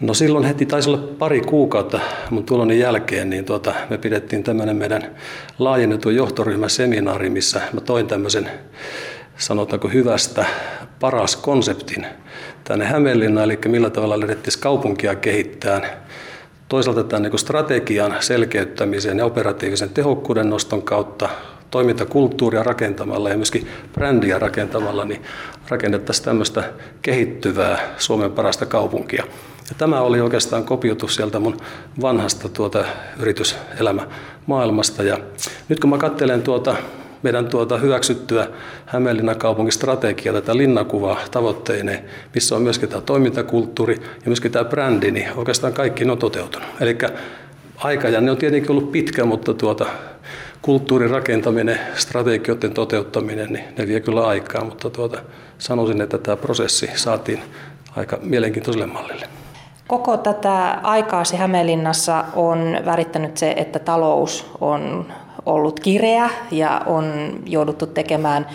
No silloin heti taisi olla pari kuukautta mun tuloni jälkeen, niin tuota, me pidettiin tämmöinen meidän laajennetun johtoryhmäseminaari, missä mä toin tämmöisen sanotaanko hyvästä paras konseptin tänne Hämeenlinnaan, eli millä tavalla lähdettiin kaupunkia kehittämään toisaalta tämän niin strategian selkeyttämisen ja operatiivisen tehokkuuden noston kautta toimintakulttuuria rakentamalla ja myöskin brändiä rakentamalla, niin rakennettaisiin tämmöistä kehittyvää Suomen parasta kaupunkia. Ja tämä oli oikeastaan kopiotus sieltä mun vanhasta tuota yrityselämä maailmasta. Ja nyt kun mä katselen tuota meidän tuota hyväksyttyä Hämeenlinnan kaupungin strategiaa, tätä linnakuvaa tavoitteineen, missä on myöskin tämä toimintakulttuuri ja myöskin tämä brändi, niin oikeastaan kaikki on toteutunut. Eli aikajanne on tietenkin ollut pitkä, mutta tuota, kulttuurin rakentaminen, strategioiden toteuttaminen, niin ne vie kyllä aikaa, mutta tuota, sanoisin, että tämä prosessi saatiin aika mielenkiintoiselle mallille. Koko tätä aikaasi Hämeenlinnassa on värittänyt se, että talous on ollut kireä ja on jouduttu tekemään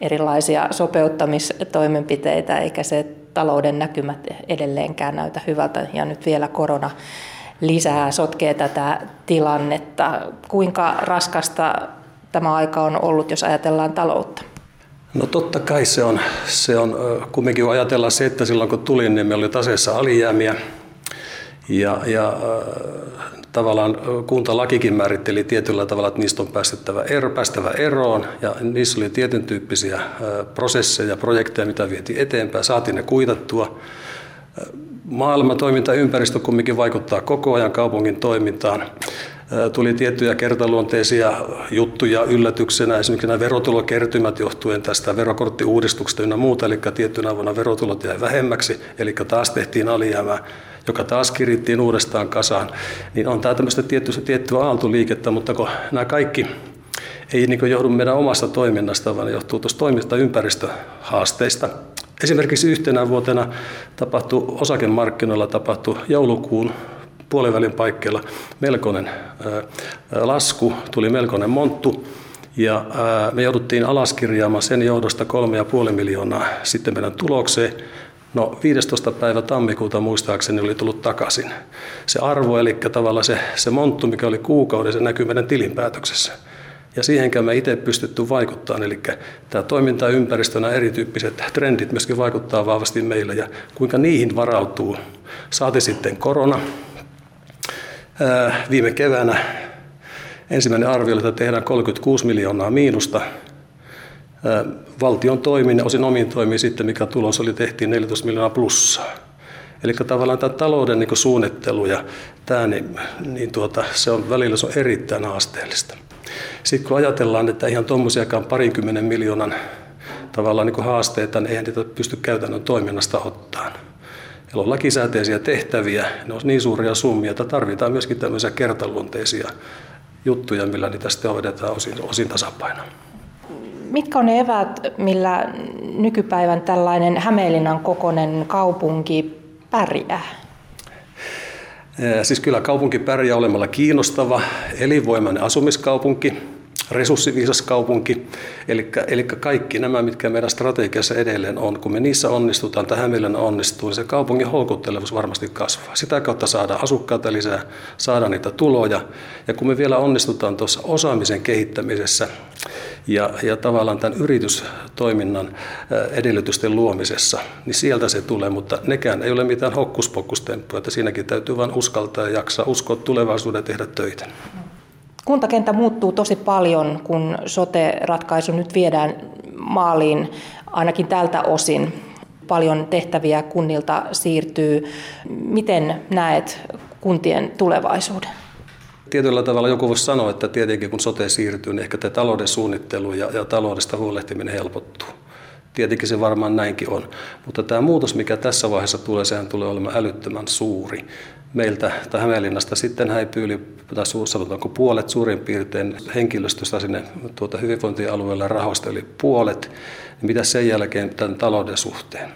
erilaisia sopeuttamistoimenpiteitä, eikä se talouden näkymät edelleenkään näytä hyvältä. Ja nyt vielä korona lisää sotkee tätä tilannetta. Kuinka raskasta tämä aika on ollut, jos ajatellaan taloutta? No totta kai se on, se on kumminkin ajatellaan se, että silloin kun tulin, niin meillä oli taseessa alijäämiä ja, ja tavallaan kuntalakikin määritteli tietyllä tavalla, että niistä on päästettävä, ero, päästävä eroon ja niissä oli tietyn tyyppisiä prosesseja, projekteja, mitä vietiin eteenpäin, saatiin ne kuitattua. Maailman toimintaympäristö kumminkin vaikuttaa koko ajan kaupungin toimintaan. Tuli tiettyjä kertaluonteisia juttuja yllätyksenä, esimerkiksi nämä verotulokertymät johtuen tästä verokorttiuudistuksesta ynnä muuta, eli tiettynä vuonna verotulot jäi vähemmäksi, eli taas tehtiin alijäämää joka taas kirittiin uudestaan kasaan, niin on tämä tämmöistä tiettyä, tiettyä aaltoliikettä, mutta kun nämä kaikki ei niin johdu meidän omasta toiminnasta, vaan johtuu tuosta toimintaympäristöhaasteista. Esimerkiksi yhtenä vuotena tapahtui osakemarkkinoilla tapahtui joulukuun puolivälin paikkeilla melkoinen lasku, tuli melkoinen monttu, ja me jouduttiin alaskirjaamaan sen johdosta 3,5 miljoonaa sitten meidän tulokseen. No 15. päivä tammikuuta muistaakseni oli tullut takaisin. Se arvo, eli tavallaan se, se monttu, mikä oli kuukauden, se näkyy meidän tilinpäätöksessä. Ja siihenkään me itse pystytty vaikuttamaan, eli tämä toimintaympäristönä erityyppiset trendit myöskin vaikuttaa vahvasti meillä ja kuinka niihin varautuu. Saati sitten korona. Ää, viime keväänä ensimmäinen arvio oli, että tehdään 36 miljoonaa miinusta valtion toimin osin omin toimin sitten, mikä tulos oli, tehtiin 14 miljoonaa plussaa. Eli tavallaan tämä talouden niin suunnittelu ja tämä, niin, niin tuota, se on välillä se on erittäin haasteellista. Sitten kun ajatellaan, että ihan tuommoisiakaan parinkymmenen miljoonan tavallaan niin haasteita, niin eihän niitä pysty käytännön toiminnasta ottaan. Meillä on lakisääteisiä tehtäviä, ne on niin suuria summia, että tarvitaan myöskin tämmöisiä kertaluonteisia juttuja, millä niitä sitten hoidetaan osin, osin tasapainoon. Mitkä on ne eväät, millä nykypäivän tällainen Hämeenlinnan kokoinen kaupunki pärjää? Siis kyllä kaupunki pärjää olemalla kiinnostava, elinvoimainen asumiskaupunki, resurssiviisas kaupunki. Eli, eli kaikki nämä, mitkä meidän strategiassa edelleen on, kun me niissä onnistutaan tai Hämeenlinna onnistuu, niin se kaupungin houkuttelevuus varmasti kasvaa. Sitä kautta saadaan asukkaita lisää, saadaan niitä tuloja. Ja kun me vielä onnistutaan tuossa osaamisen kehittämisessä ja, ja tavallaan tämän yritystoiminnan edellytysten luomisessa, niin sieltä se tulee, mutta nekään ei ole mitään hokkuspokkustemppuja, että siinäkin täytyy vain uskaltaa ja jaksaa uskoa tulevaisuuden tehdä töitä. Kuntakenttä muuttuu tosi paljon, kun sote-ratkaisu nyt viedään maaliin, ainakin tältä osin. Paljon tehtäviä kunnilta siirtyy. Miten näet kuntien tulevaisuuden? Tietyllä tavalla joku voisi sanoa, että tietenkin kun sote siirtyy, niin ehkä tämä talouden suunnittelu ja, ja taloudesta huolehtiminen helpottuu. Tietenkin se varmaan näinkin on. Mutta tämä muutos, mikä tässä vaiheessa tulee, sehän tulee olemaan älyttömän suuri meiltä tai Hämeenlinnasta sitten häipyy yli, tai sanotaanko puolet suurin piirtein henkilöstöstä sinne tuota hyvinvointialueelle rahoista, eli puolet, niin mitä sen jälkeen tämän talouden suhteen.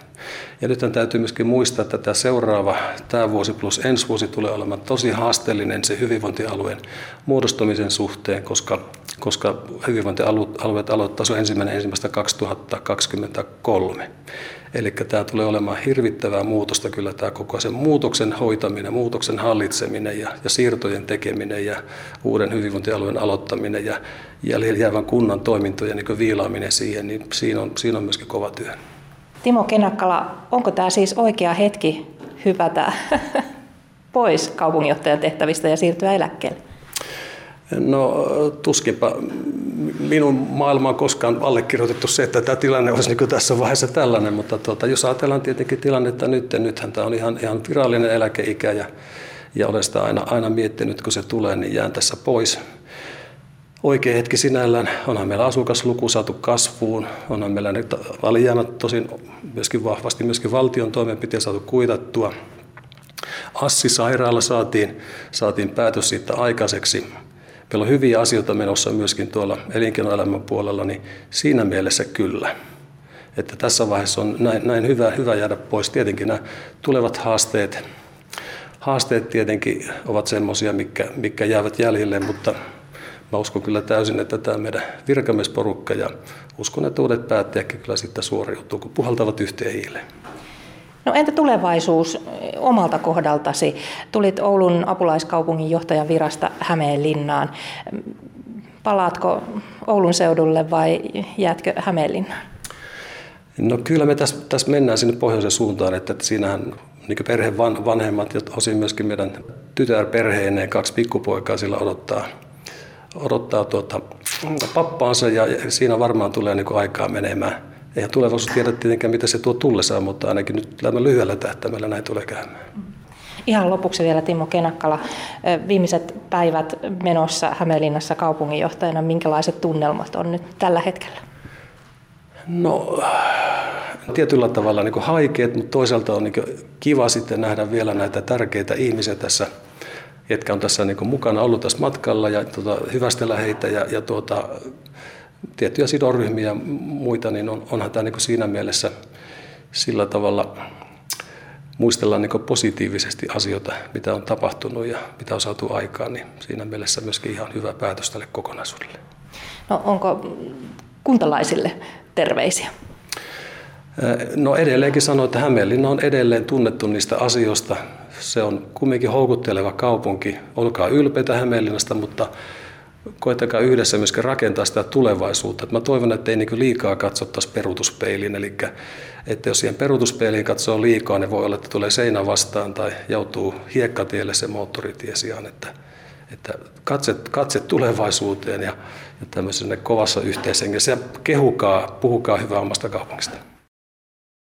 Ja nyt täytyy myöskin muistaa, että tämä seuraava, tämä vuosi plus ensi vuosi tulee olemaan tosi haasteellinen se hyvinvointialueen muodostumisen suhteen, koska, koska hyvinvointialueet aloittaa se ensimmäinen ensimmäistä 2023. Eli tämä tulee olemaan hirvittävää muutosta kyllä tämä koko sen muutoksen hoitaminen, muutoksen hallitseminen ja, ja siirtojen tekeminen ja uuden hyvinvointialueen aloittaminen ja jäljellä jäävän kunnan toimintojen niin viilaaminen siihen, niin siinä on, siinä on myöskin kova työ. Timo Kenakkala, onko tämä siis oikea hetki hypätä pois kaupunginjohtajan tehtävistä ja siirtyä eläkkeelle? No tuskinpa minun maailma on koskaan allekirjoitettu se, että tämä tilanne olisi niin tässä vaiheessa tällainen, mutta tuota, jos ajatellaan tietenkin tilannetta nyt, nythän tämä on ihan, ihan virallinen eläkeikä ja, ja olen sitä aina, aina miettinyt, kun se tulee, niin jään tässä pois. Oikea hetki sinällään, onhan meillä asukasluku saatu kasvuun, onhan meillä nyt alijäämät tosin myöskin vahvasti myöskin valtion toimenpiteen saatu kuitattua. Assi-sairaala saatiin, saatiin päätös siitä aikaiseksi Meillä on hyviä asioita menossa myöskin tuolla elinkeinoelämän puolella, niin siinä mielessä kyllä. Että tässä vaiheessa on näin, näin hyvä, hyvä jäädä pois. Tietenkin nämä tulevat haasteet, haasteet tietenkin ovat semmoisia, mikä, mikä jäävät jäljelle, mutta mä uskon kyllä täysin, että tämä meidän virkamiesporukka ja uskon, että uudet päättäjätkin kyllä sitten suoriutuu, kun puhaltavat yhteen hiileen. No entä tulevaisuus omalta kohdaltasi? Tulit Oulun apulaiskaupungin johtajan virasta Hämeenlinnaan. Palaatko Oulun seudulle vai jäätkö Hämeenlinnaan? No kyllä me tässä, tässä mennään sinne pohjoisen suuntaan, että siinähän niin perheen van, vanhemmat ja osin myöskin meidän tytärperheineen kaksi pikkupoikaa sillä odottaa, odottaa tuota, pappaansa ja siinä varmaan tulee niin aikaa menemään eihän tulevaisuus tiedä tietenkään, mitä se tuo tullessaan, mutta ainakin nyt lyhyellä tähtäimellä näin tulee käymään. Ihan lopuksi vielä Timo Kenakkala. Viimeiset päivät menossa Hämeenlinnassa kaupunginjohtajana, minkälaiset tunnelmat on nyt tällä hetkellä? No tietyllä tavalla niin kuin haikeet, mutta toisaalta on niin kiva sitten nähdä vielä näitä tärkeitä ihmisiä tässä, jotka on tässä niin mukana ollut tässä matkalla ja tuota, hyvästellä heitä ja, ja tuota, tiettyjä sidonryhmiä ja muita, niin on, onhan tämä niin siinä mielessä sillä tavalla muistellaan niin positiivisesti asioita, mitä on tapahtunut ja mitä on saatu aikaan, niin siinä mielessä myöskin ihan hyvä päätös tälle kokonaisuudelle. No onko kuntalaisille terveisiä? No edelleenkin sanoin, että Hämeenlinna on edelleen tunnettu niistä asioista. Se on kumminkin houkutteleva kaupunki. Olkaa ylpeitä Hämeenlinnasta, mutta koetakaa yhdessä myöskin rakentaa sitä tulevaisuutta. Mä toivon, että ei niin liikaa katsottaisi peruutuspeiliin, eli että jos siihen peruutuspeiliin katsoo liikaa, niin voi olla, että tulee seinä vastaan tai joutuu hiekkatielle se moottoritie sijaan, että, että katse, katse tulevaisuuteen ja, ja tämmöisessä kovassa yhteishengessä ja kehukaa, puhukaa hyvää omasta kaupungista.